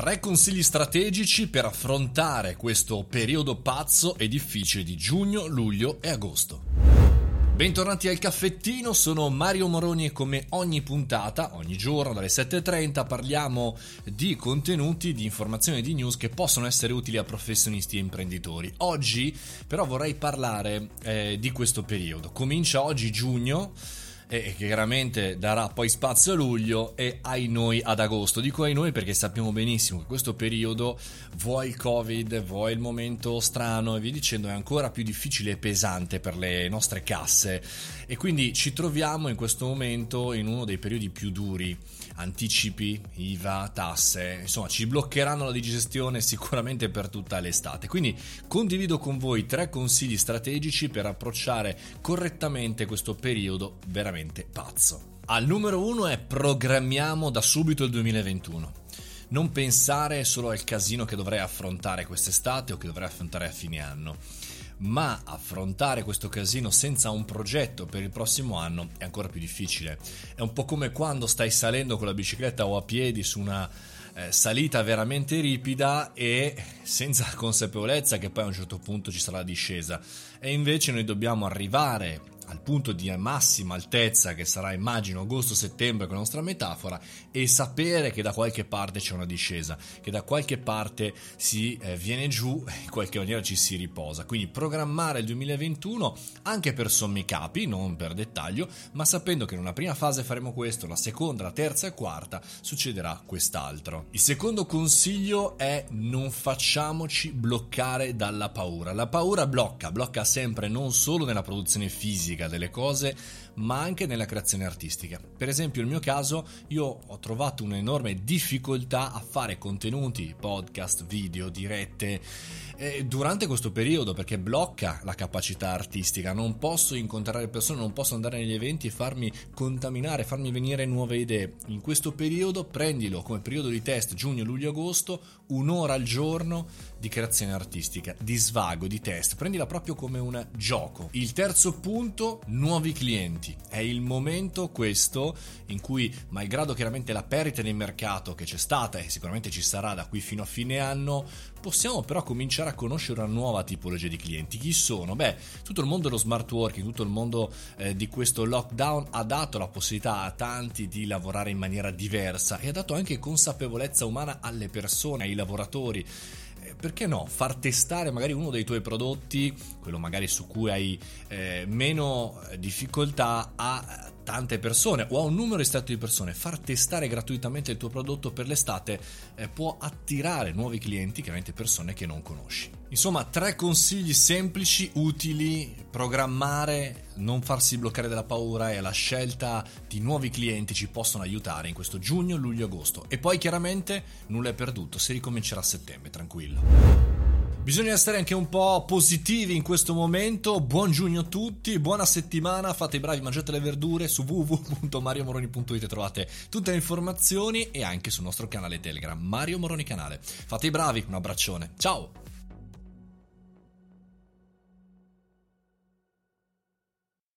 Tre consigli strategici per affrontare questo periodo pazzo e difficile di giugno, luglio e agosto. Bentornati al caffettino, sono Mario Moroni e come ogni puntata, ogni giorno dalle 7.30 parliamo di contenuti, di informazioni di news che possono essere utili a professionisti e imprenditori. Oggi però vorrei parlare eh, di questo periodo. Comincia oggi giugno e che chiaramente darà poi spazio a luglio e ai noi ad agosto. Dico ai noi perché sappiamo benissimo che questo periodo, vuoi il covid, vuoi il momento strano e via dicendo, è ancora più difficile e pesante per le nostre casse e quindi ci troviamo in questo momento in uno dei periodi più duri anticipi, IVA, tasse, insomma ci bloccheranno la digestione sicuramente per tutta l'estate. Quindi condivido con voi tre consigli strategici per approcciare correttamente questo periodo veramente pazzo. Al numero uno è programmiamo da subito il 2021 non pensare solo al casino che dovrei affrontare quest'estate o che dovrei affrontare a fine anno ma affrontare questo casino senza un progetto per il prossimo anno è ancora più difficile. È un po' come quando stai salendo con la bicicletta o a piedi su una eh, salita veramente ripida e senza consapevolezza che poi a un certo punto ci sarà la discesa. E invece noi dobbiamo arrivare al punto di massima altezza che sarà immagino agosto-settembre con la nostra metafora e sapere che da qualche parte c'è una discesa, che da qualche parte si eh, viene giù e in qualche maniera ci si riposa. Quindi programmare il 2021 anche per sommi capi, non per dettaglio, ma sapendo che in una prima fase faremo questo, la seconda, la terza e quarta succederà quest'altro. Il secondo consiglio è non facciamoci bloccare dalla paura. La paura blocca, blocca sempre non solo nella produzione fisica, pratica delle cose, ma anche nella creazione artistica. Per esempio, nel mio caso, io ho trovato un'enorme difficoltà a fare contenuti, podcast, video, dirette durante questo periodo perché blocca la capacità artistica. Non posso incontrare persone, non posso andare negli eventi e farmi contaminare, farmi venire nuove idee. In questo periodo prendilo come periodo di test giugno, luglio, agosto, un'ora al giorno di creazione artistica, di svago, di test. Prendila proprio come un gioco. Il terzo punto, nuovi clienti. È il momento questo in cui, malgrado chiaramente la perdita di mercato che c'è stata e sicuramente ci sarà da qui fino a fine anno, possiamo però cominciare a conoscere una nuova tipologia di clienti. Chi sono? Beh, tutto il mondo dello smart working, tutto il mondo eh, di questo lockdown ha dato la possibilità a tanti di lavorare in maniera diversa e ha dato anche consapevolezza umana alle persone, ai lavoratori perché no, far testare magari uno dei tuoi prodotti, quello magari su cui hai eh, meno difficoltà, a tante persone o a un numero ristretto di persone, far testare gratuitamente il tuo prodotto per l'estate eh, può attirare nuovi clienti, chiaramente persone che non conosci. Insomma, tre consigli semplici, utili, programmare, non farsi bloccare dalla paura e la scelta di nuovi clienti ci possono aiutare in questo giugno, luglio, agosto. E poi chiaramente nulla è perduto, si ricomincerà a settembre, tranquillo. Bisogna essere anche un po' positivi in questo momento. Buon giugno a tutti, buona settimana, fate i bravi, mangiate le verdure su www.mariomoroni.it trovate tutte le informazioni e anche sul nostro canale Telegram Mario Moroni Canale. Fate i bravi, un abbraccione. Ciao!